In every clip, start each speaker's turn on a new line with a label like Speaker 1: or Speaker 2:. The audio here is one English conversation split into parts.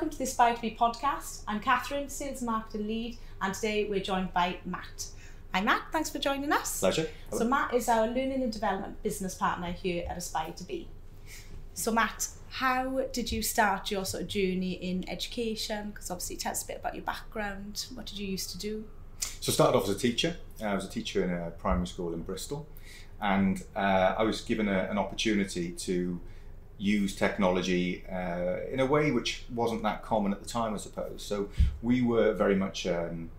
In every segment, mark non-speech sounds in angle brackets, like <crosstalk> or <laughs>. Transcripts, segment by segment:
Speaker 1: welcome to the Aspire to Be podcast. I'm Catherine, Sales Marketing Lead, and today we're joined by Matt. Hi Matt, thanks for joining us.
Speaker 2: Pleasure.
Speaker 1: So Matt is our learning and development business partner here at Aspire to Be. So Matt, how did you start your sort of journey in education? Because obviously tell us a bit about your background. What did you used to do?
Speaker 2: So I started off as a teacher. Uh, I was a teacher in a primary school in Bristol, and uh, I was given a, an opportunity to use technology uh, in a way which wasn't that common at the time, I suppose. So we were very much um,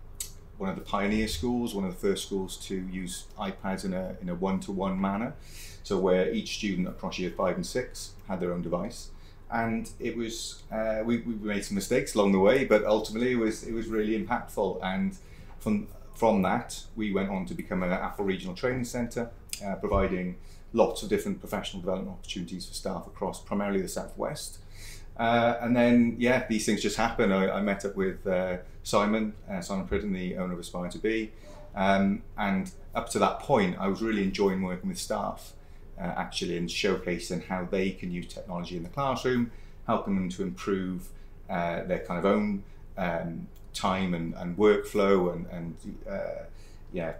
Speaker 2: one of the pioneer schools, one of the first schools to use iPads in a in a one to one manner. So where each student across year five and six had their own device, and it was uh, we, we made some mistakes along the way, but ultimately it was it was really impactful. And from from that, we went on to become an Apple Regional Training Centre, uh, providing lots of different professional development opportunities for staff across primarily the southwest. Uh, and then, yeah, these things just happen. I, I met up with uh, Simon, uh, Simon Pridden, the owner of Aspire to Be. Um, and up to that point, I was really enjoying working with staff uh, actually and showcasing how they can use technology in the classroom, helping them to improve uh, their kind of own um, time and, and workflow and, and uh, yeah,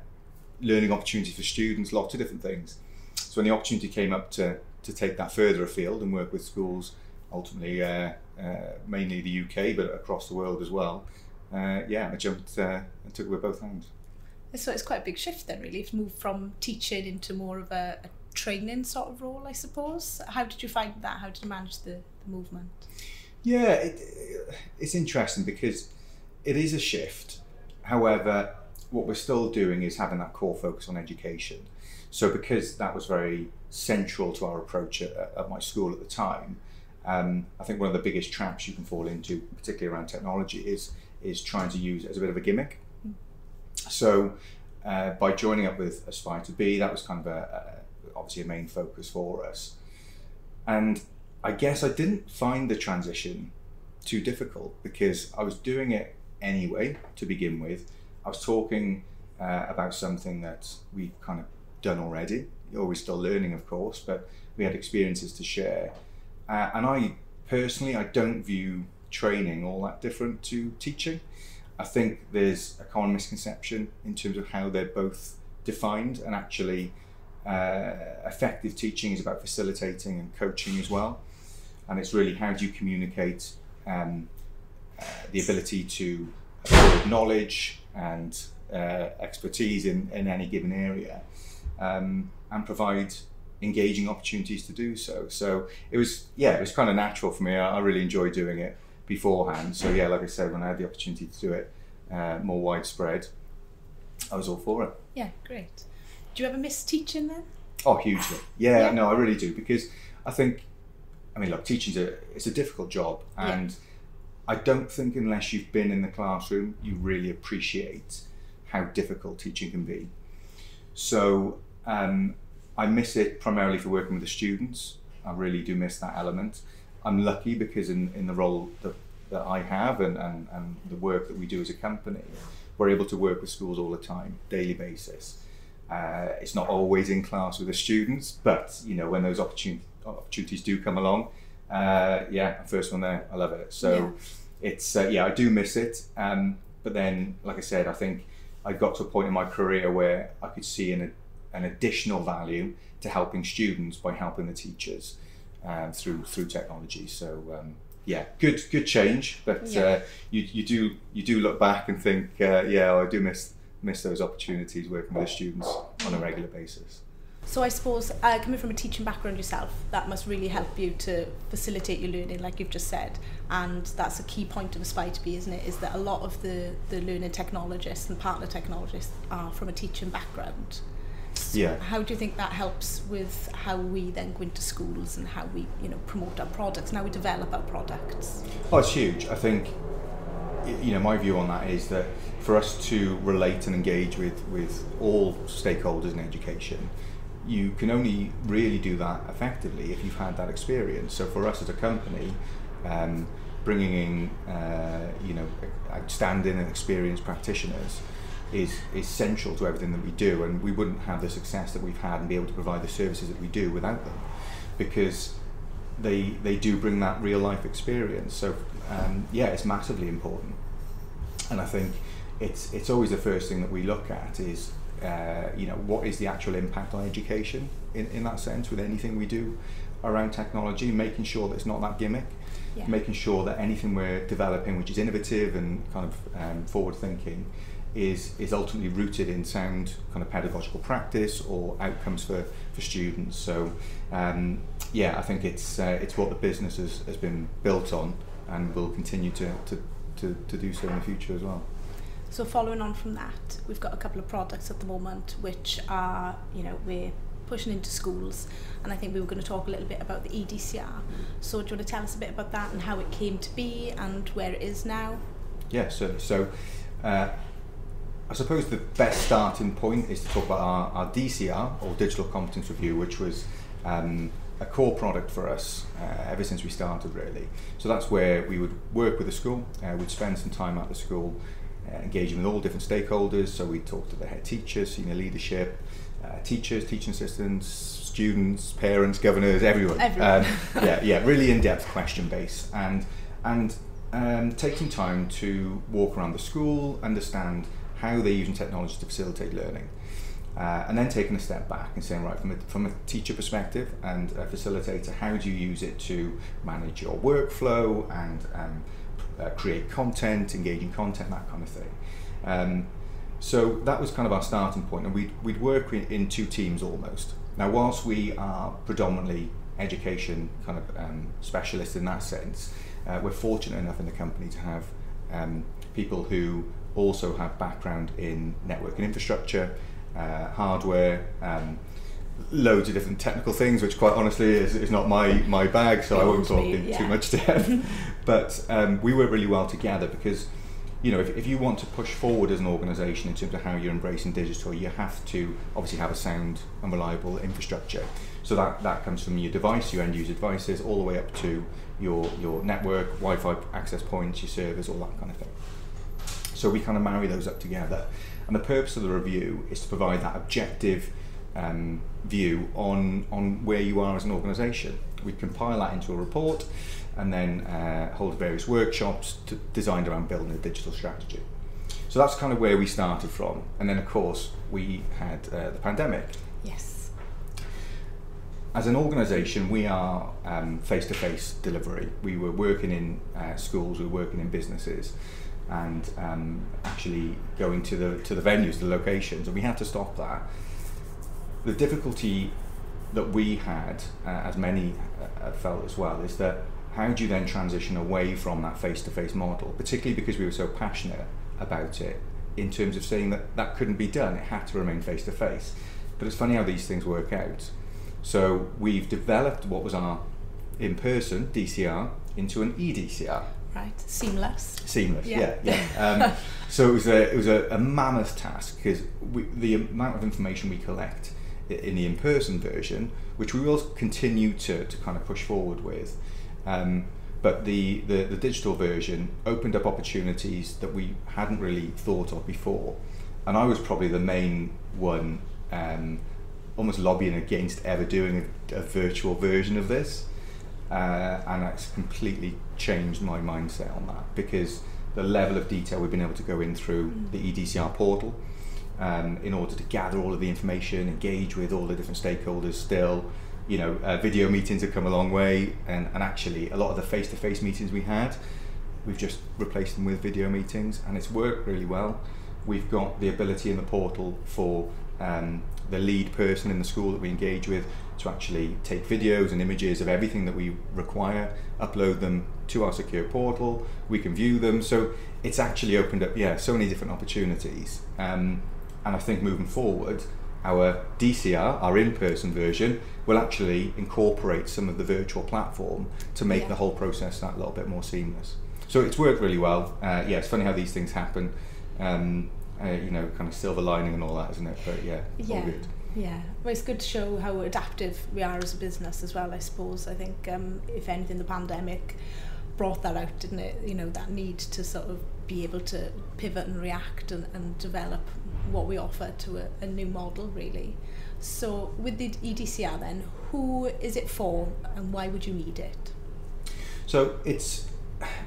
Speaker 2: learning opportunities for students, lots of different things. So when the opportunity came up to, to take that further afield and work with schools, ultimately uh, uh, mainly the UK, but across the world as well, uh, yeah, I jumped uh, and took it with both hands.
Speaker 1: So it's quite a big shift then, really, to move from teaching into more of a, a training sort of role, I suppose. How did you find that? How did you manage the, the movement?
Speaker 2: Yeah, it, it's interesting because it is a shift. However, what we're still doing is having that core focus on education. So because that was very central to our approach at, at my school at the time, um, I think one of the biggest traps you can fall into, particularly around technology, is is trying to use it as a bit of a gimmick. Mm. So uh, by joining up with Aspire to Be, that was kind of a, a, obviously a main focus for us. And I guess I didn't find the transition too difficult because I was doing it anyway to begin with. I was talking uh, about something that we've kind of done already. You're always still learning, of course, but we had experiences to share. Uh, and I personally, I don't view training all that different to teaching. I think there's a common misconception in terms of how they're both defined, and actually, uh, effective teaching is about facilitating and coaching as well. And it's really how do you communicate um, uh, the ability to knowledge and uh, expertise in, in any given area um, and provide engaging opportunities to do so. So it was, yeah, it was kind of natural for me. I, I really enjoyed doing it beforehand. So yeah, like I said, when I had the opportunity to do it uh, more widespread, I was all for it.
Speaker 1: Yeah, great. Do you ever miss teaching then?
Speaker 2: Oh, hugely. Yeah, yeah. no, I really do because I think, I mean, look, teaching's a it's a difficult job, and yeah. I don't think unless you've been in the classroom, you really appreciate how difficult teaching can be. So um, I miss it primarily for working with the students. I really do miss that element. I'm lucky because in, in the role that, that I have and, and, and the work that we do as a company, we're able to work with schools all the time, daily basis. Uh, it's not always in class with the students, but you know when those opportunities opportunities do come along, uh, yeah, first one there, I love it. So yeah. it's uh, yeah, I do miss it. Um, but then, like I said, I think I got to a point in my career where I could see an, an additional value to helping students by helping the teachers um, through through technology. So um, yeah, good good change. But yeah. uh, you you do you do look back and think, uh, yeah, I do miss miss those opportunities working with the students on a regular basis.
Speaker 1: So I suppose uh, coming from a teaching background yourself, that must really help you to facilitate your learning, like you've just said. And that's a key point of Aspire to Be, isn't it? Is that a lot of the, the learning technologists and partner technologists are from a teaching background. So yeah. How do you think that helps with how we then go into schools and how we, you know, promote our products and how we develop our products?
Speaker 2: Oh, it's huge. I think, you know, my view on that is that for us to relate and engage with, with all stakeholders in education, you can only really do that effectively if you've had that experience. So for us as a company, um, bringing in uh, you know outstanding and experienced practitioners is essential to everything that we do, and we wouldn't have the success that we've had and be able to provide the services that we do without them, because they they do bring that real life experience. So um, yeah, it's massively important, and I think it's it's always the first thing that we look at is uh, you know what is the actual impact on education in, in that sense with anything we do around technology, making sure that it's not that gimmick,
Speaker 1: Yeah.
Speaker 2: making sure that anything we're developing, which is innovative and kind of um, forward thinking, is is ultimately rooted in sound kind of pedagogical practice or outcomes for, for students. So um, yeah, I think it's uh, it's what the business has, has been built on and will continue to, to, to, to do so in the future as well.
Speaker 1: So following on from that, we've got a couple of products at the moment which are, you know, we're pushing into schools and I think we were going to talk a little bit about the EDCR. So do you want to tell us a bit about that and how it came to be and where it is now?
Speaker 2: Yeah, certainly. So, uh, I suppose the best starting point is to talk about our, our DCR or Digital Competence Review, which was um, a core product for us uh, ever since we started, really. So that's where we would work with the school, uh, we'd spend some time at the school, uh, engaging with all different stakeholders. So we'd talk to the head teachers, senior leadership, uh, teachers, teaching assistants, students, parents, governors, everyone.
Speaker 1: Everyone.
Speaker 2: Um, <laughs> yeah, yeah, really in-depth question base, and and um, taking time to walk around the school, understand how they're using technology to facilitate learning, uh, and then taking a step back and saying, right, from a, from a teacher perspective and a facilitator, how do you use it to manage your workflow and um, uh, create content, engaging content, that kind of thing. Um, so that was kind of our starting point, and we'd, we'd work in, in two teams almost. Now, whilst we are predominantly education kind of um, specialists in that sense, uh, we're fortunate enough in the company to have um, people who also have background in network and infrastructure, uh, hardware, um, loads of different technical things, which quite honestly is, is not my, my bag, so I won't talk in
Speaker 1: yeah.
Speaker 2: too much depth. <laughs> but um, we work really well together because you know, if, if you want to push forward as an organisation in terms of how you're embracing digital, you have to obviously have a sound and reliable infrastructure. So that, that comes from your device, your end user devices, all the way up to your, your network, Wi Fi access points, your servers, all that kind of thing. So we kind of marry those up together. And the purpose of the review is to provide that objective um, view on, on where you are as an organisation. We compile that into a report and then uh, hold various workshops to, designed around building a digital strategy. So that's kind of where we started from. And then, of course, we had uh, the pandemic.
Speaker 1: Yes.
Speaker 2: As an organisation, we are um, face-to-face delivery. We were working in uh, schools, we were working in businesses, and um, actually going to the to the venues, the locations, and we had to stop that. The difficulty that we had, uh, as many uh, felt as well, is that how do you then transition away from that face-to-face model, particularly because we were so passionate about it, in terms of saying that that couldn't be done, it had to remain face-to-face. But it's funny how these things work out. So we've developed what was our in-person DCR into an EDCR.
Speaker 1: Right. Seamless.
Speaker 2: Seamless,
Speaker 1: Yeah.
Speaker 2: yeah, yeah. <laughs> Um, so it was a it was a, a mammoth task because the amount of information we collect in the in-person version, which we will continue to, to kind of push forward with, um, but the, the the digital version opened up opportunities that we hadn't really thought of before, and I was probably the main one. Um, almost lobbying against ever doing a, a virtual version of this uh, and that's completely changed my mindset on that because the level of detail we've been able to go in through
Speaker 1: Mm.
Speaker 2: the EDCR portal um, in order to gather all of the information, engage with all the different stakeholders still. You know, uh, video meetings have come a long way, and, and actually, a lot of the face to face meetings we had, we've just replaced them with video meetings, and it's worked really well. We've got the ability in the portal for um, the lead person in the school that we engage with to actually take videos and images of everything that we require, upload them to our secure portal. We can view them. So it's actually opened up, yeah, so many different opportunities. Um, and I think moving forward, our DCR, our in-person version, will actually incorporate some of the virtual platform to make
Speaker 1: Yeah.
Speaker 2: the whole process that little bit more seamless. So it's worked really well. Uh, yeah, it's funny how these things happen. Um, uh, you know, kind of silver lining and all that, isn't it? But yeah, all
Speaker 1: Yeah.
Speaker 2: good.
Speaker 1: Yeah, well, it's good to show how adaptive we are as a business as well. I suppose. I think um, if anything, the pandemic brought that out, didn't it? You know, that need to sort of be able to pivot and react and, and develop what we offer to a, a new model, really. So with the EDCR then, who is it for and why would you need it?
Speaker 2: So it's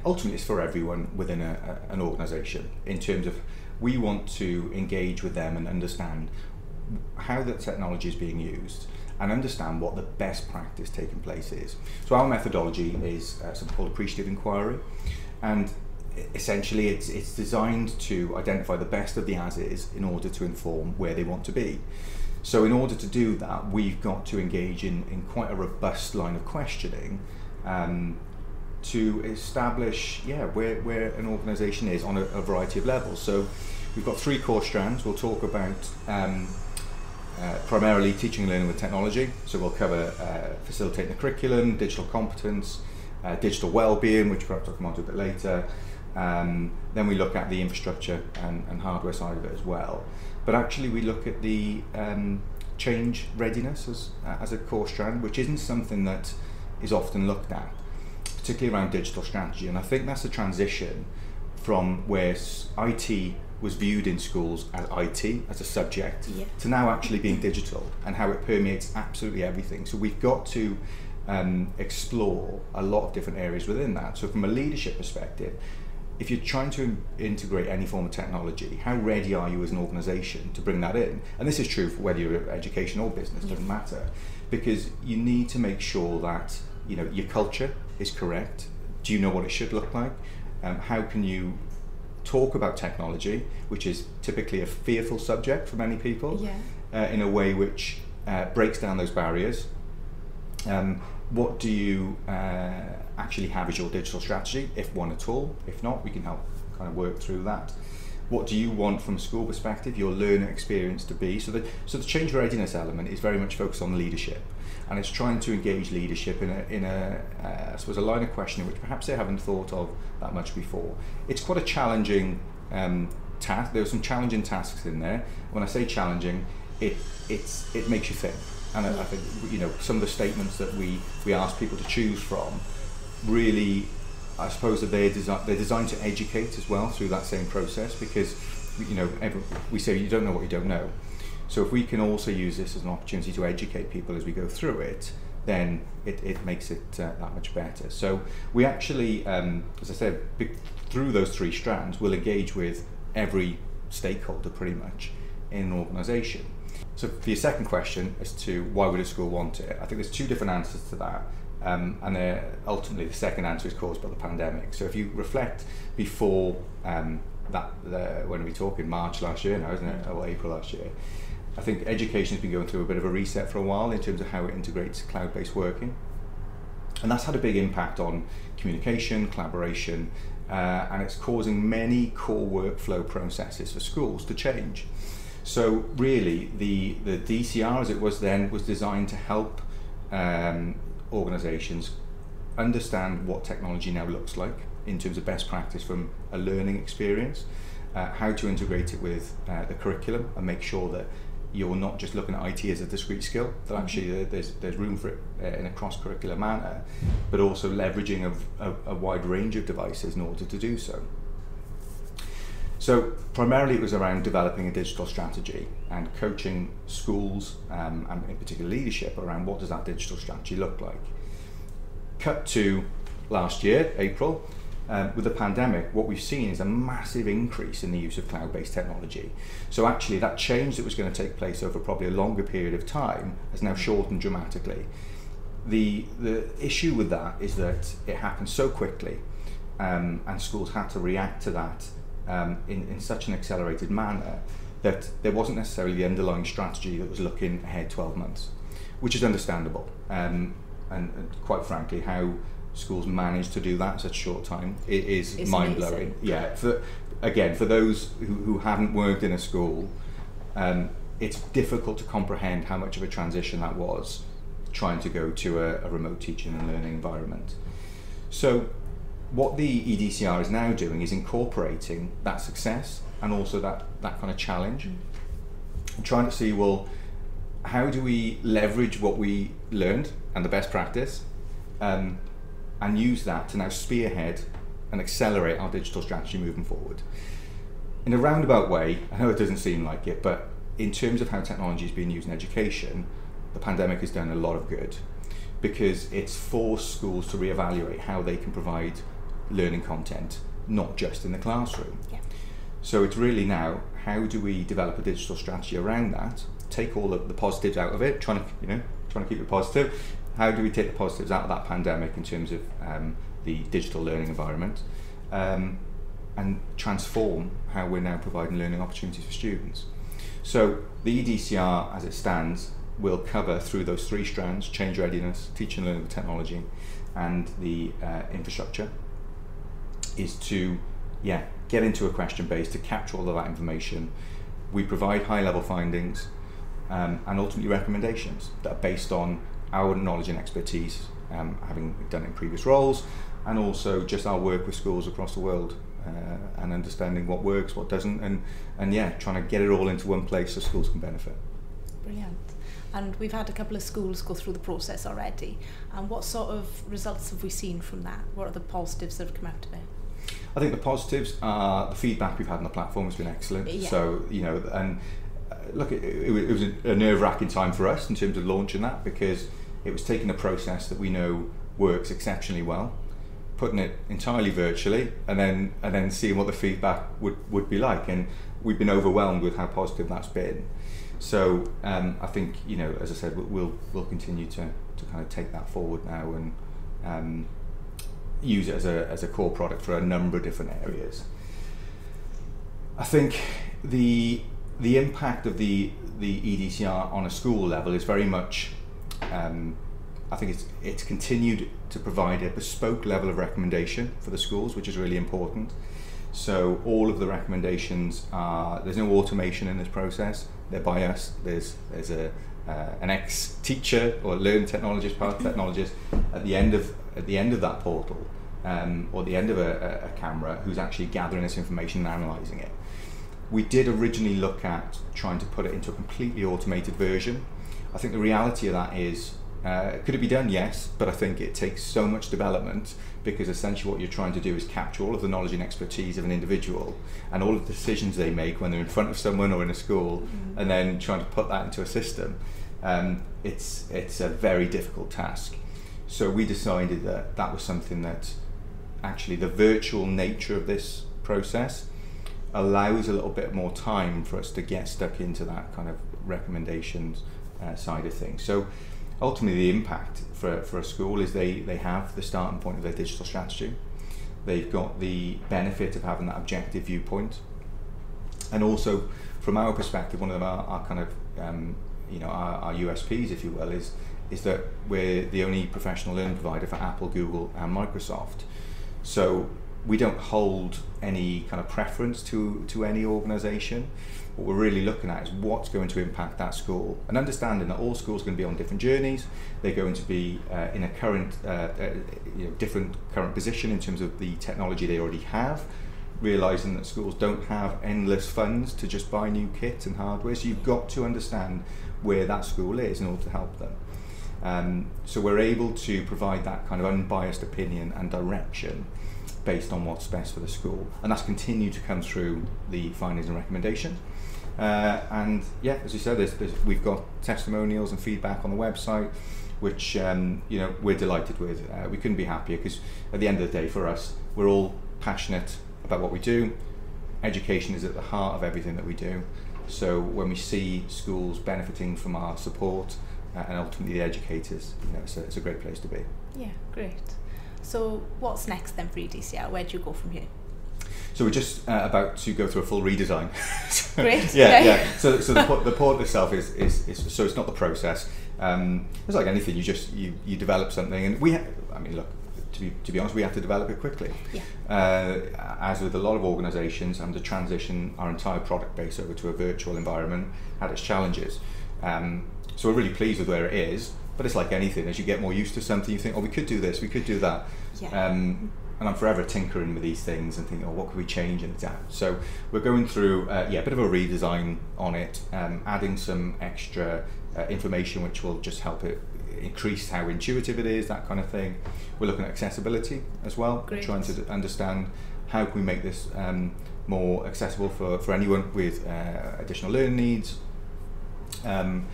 Speaker 2: ultimately it's for everyone within a, a, an organisation in terms of we want to engage with them and understand how the technology is being used and understand what the best practice taking place is. So our methodology is uh, something called appreciative inquiry and essentially it's, it's designed to identify the best of the as is in order to inform where they want to be. So in order to do that, we've got to engage in, in quite a robust line of questioning um, to establish yeah, where, where an organisation is on a, a, variety of levels. So we've got three core strands. We'll talk about um, uh, primarily teaching and learning with technology. So we'll cover uh, facilitating the curriculum, digital competence, uh, digital well-being, which perhaps I'll come on to a bit later. Um, then we look at the infrastructure and, and hardware side of it as well. But actually, we look at the um, change readiness as, as a core strand, which isn't something that is often looked at, particularly around digital strategy. And I think that's a transition from where IT was viewed in schools as IT, as a subject, yeah. to now actually being digital and how it permeates absolutely everything. So we've got to um, explore a lot of different areas within that. So, from a leadership perspective, if you're trying to integrate any form of technology, how ready are you as an organization to bring that in? And this is true for whether you're education or business, doesn't matter. Because you need to make sure that you know your culture is correct. Do you know what it should look like? Um, how can you talk about technology, which is typically a fearful subject for many people,
Speaker 1: yeah.
Speaker 2: uh, in a way which uh, breaks down those barriers? Um, what do you uh, actually have as your digital strategy, if one at all? If not, we can help kind of work through that. What do you want from a school perspective, your learner experience to be? So the, so the change readiness element is very much focused on leadership and it's trying to engage leadership in a, in a uh, I suppose a line of questioning which perhaps they haven't thought of that much before. It's quite a challenging um, task. There are some challenging tasks in there. When I say challenging, it it's it makes you think. And I, I think you know some of the statements that we we ask people to choose from really I suppose that they're, desi- they're designed to educate as well through that same process because you know every, we say you don't know what you don't know so if we can also use this as an opportunity to educate people as we go through it, then it, it makes it uh, that much better. So we actually, um, as I said, through those three strands, we'll engage with every stakeholder pretty much in an organisation. So for your second question as to why would a school want it, I think there's two different answers to that. Um, and ultimately, the second answer is caused by the pandemic. So if you reflect before um, that, the, when we talk in March last year now, isn't it, or April last year, I think education has been going through a bit of a reset for a while in terms of how it integrates cloud-based working. And that's had a big impact on communication, collaboration, uh, and it's causing many core workflow processes for schools to change. So really, the, the DCR as it was then was designed to help um, organisations understand what technology now looks like in terms of best practice from a learning experience, uh, how to integrate it with uh, the curriculum and make sure that you're not just looking at IT as a discrete skill, that mm-hmm. actually uh, there's, there's room for it uh, in a cross-curricular manner, but also leveraging of, a, a wide range of devices in order to do so. So primarily it was around developing a digital strategy and coaching schools um, and in particular leadership around what does that digital strategy look like. Cut to last year, April, um, with the pandemic, what we've seen is a massive increase in the use of cloud-based technology. So actually, that change that was going to take place over probably a longer period of time has now shortened dramatically. The the issue with that is that it happened so quickly, um, and schools had to react to that um, in in such an accelerated manner that there wasn't necessarily the underlying strategy that was looking ahead 12 months, which is understandable. Um, and, and quite frankly, how schools manage to do that in such a short time it is it's mind blowing. Yeah, for again for those who, who haven't worked in a school, um, it's difficult to comprehend how much of a transition that was trying to go to a, a remote teaching and learning environment. So what the EDCR is now doing is incorporating that success and also that, that kind of challenge. Mm. trying to see, well, how do we leverage what we learned and the best practice um, and use that to now spearhead and accelerate our digital strategy moving forward. In a roundabout way, I know it doesn't seem like it, but in terms of how technology is being used in education, the pandemic has done a lot of good because it's forced schools to reevaluate how they can provide learning content, not just in the classroom.
Speaker 1: Yeah.
Speaker 2: So it's really now how do we develop a digital strategy around that? Take all of the positives out of it, trying to you know trying to keep it positive. How do we take the positives out of that pandemic in terms of um, the digital learning environment, um, and transform how we're now providing learning opportunities for students? So the EDCR, as it stands, will cover through those three strands: change readiness, teaching and learning technology, and the uh, infrastructure. Is to yeah get into a question base to capture all of that information. We provide high level findings um, and ultimately recommendations that are based on our knowledge and expertise, um, having done it in previous roles, and also just our work with schools across the world uh, and understanding what works, what doesn't, and, and yeah, trying to get it all into one place so schools can benefit.
Speaker 1: Brilliant. And we've had a couple of schools go through the process already. And what sort of results have we seen from that? What are the positives that have come out of it?
Speaker 2: I think the positives are the feedback we've had on the platform has been excellent.
Speaker 1: Yeah.
Speaker 2: So you know, and uh, look, it, it, was- a nerve-wracking time for us in terms of launching that because it was taking a process that we know works exceptionally well, putting it entirely virtually, and then and then seeing what the feedback would would be like. And we've been overwhelmed with how positive that's been. So um, I think you know, as I said, we'll we'll, we'll continue to, to kind of take that forward now and. Um, use it as a, as a core product for a number of different areas. I think the the impact of the the EDCR on a school level is very much. Um, I think it's it's continued to provide a bespoke level of recommendation for the schools, which is really important. So all of the recommendations are there's no automation in this process. They're by us. There's there's a uh, an ex teacher or learn technologist, path technologist at the end of at the end of that portal um, or the end of a, a camera who's actually gathering this information and analysing it. We did originally look at trying to put it into a completely automated version. I think the reality of that is, uh, could it be done? Yes, but I think it takes so much development because essentially what you're trying to do is capture all of the knowledge and expertise of an individual and all of the decisions they make when they're in front of someone or in a school,
Speaker 1: Mhm.
Speaker 2: and then trying to put that into a system. Um, it's it's a very difficult task. So we decided that that was something that actually the virtual nature of this process allows a little bit more time for us to get stuck into that kind of recommendations uh, side of things. So ultimately the impact for, for a school is they, they have the starting point of their digital strategy. They've got the benefit of having that objective viewpoint. And also from our perspective, one of our, our kind of um, you know our, our USPs, if you will, is is that we're the only professional learning provider for Apple, Google, and Microsoft. So we don't hold any kind of preference to, to any organisation. What we're really looking at is what's going to impact that school, and understanding that all schools are going to be on different journeys. They're going to be uh, in a current, uh, uh, you know, different current position in terms of the technology they already have. Realizing that schools don't have endless funds to just buy new kit and hardware, so you've got to understand where that school is in order to help them. Um, so we're able to provide that kind of unbiased opinion and direction based on what's best for the school, and that's continued to come through the findings and recommendations. Uh, and yeah, as you said, there's, there's, we've got testimonials and feedback on the website, which um, you know we're delighted with. Uh, we couldn't be happier because at the end of the day, for us, we're all passionate about what we do. Education is at the heart of everything that we do. So when we see schools benefiting from our support uh, and ultimately the educators, you know, it's a, it's a great place to be.
Speaker 1: Yeah, great. So what's next then for EDCR? Where do you go from here?
Speaker 2: So we're just uh, about to go through a full redesign. <laughs>
Speaker 1: Great,
Speaker 2: Yeah,
Speaker 1: okay.
Speaker 2: yeah. So, so the, port, the port itself is, is, is so it's not the process. Um, it's like anything. You just you, you develop something, and we. Ha- I mean, look. To be, to be honest, we have to develop it quickly.
Speaker 1: Yeah.
Speaker 2: Uh, as with a lot of organisations, and to transition our entire product base over to a virtual environment had its challenges. Um, so we're really pleased with where it is. But it's like anything. As you get more used to something, you think, oh, we could do this, we could do that.
Speaker 1: Yeah.
Speaker 2: Um, and I'm forever tinkering with these things and thinking, oh, what could we change and adapt? So we're going through, uh, yeah, a bit of a redesign on it, um, adding some extra uh, information which will just help it increase how intuitive it is, that kind of thing. We're looking at accessibility as well,
Speaker 1: Great.
Speaker 2: trying to understand how can we make this um, more accessible for, for anyone with uh, additional learning needs, Um,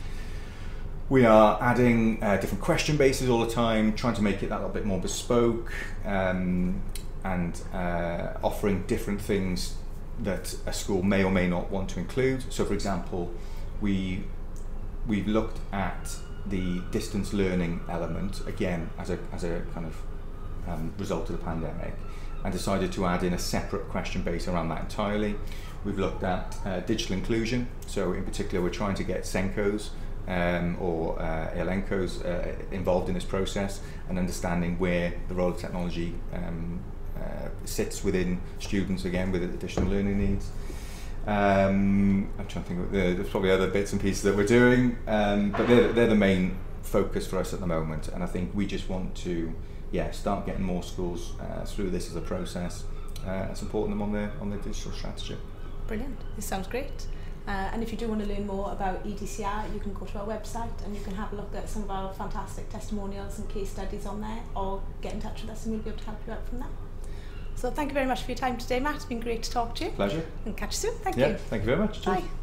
Speaker 2: we are adding uh, different question bases all the time, trying to make it that little bit more bespoke, um, and uh, offering different things that a school may or may not want to include. So, for example, we we've looked at the distance learning element again as a as a kind of um, result of the pandemic, and decided to add in a separate question base around that entirely. We've looked at uh, digital inclusion. So, in particular, we're trying to get SENCOs um, or uh, ALNCOs uh, involved in this process and understanding where the role of technology um, uh, sits within students again with additional learning needs. Um, I'm trying to think. Of, there's probably other bits and pieces that we're doing, um, but they're, they're the main focus for us at the moment. And I think we just want to, yeah, start getting more schools uh, through this as a process uh, and supporting them on their on their digital strategy.
Speaker 1: Brilliant. This sounds great. Uh, and if you do want to learn more about EDCR, you can go to our website and you can have a look at some of our fantastic testimonials and case studies on there, or get in touch with us and we'll be able to help you out from there. So thank you very much for your time today, Matt. It's been great to talk to you.
Speaker 2: Pleasure.
Speaker 1: And catch you soon. Thank
Speaker 2: yeah,
Speaker 1: you.
Speaker 2: Thank you very much. Cheers.
Speaker 1: Bye.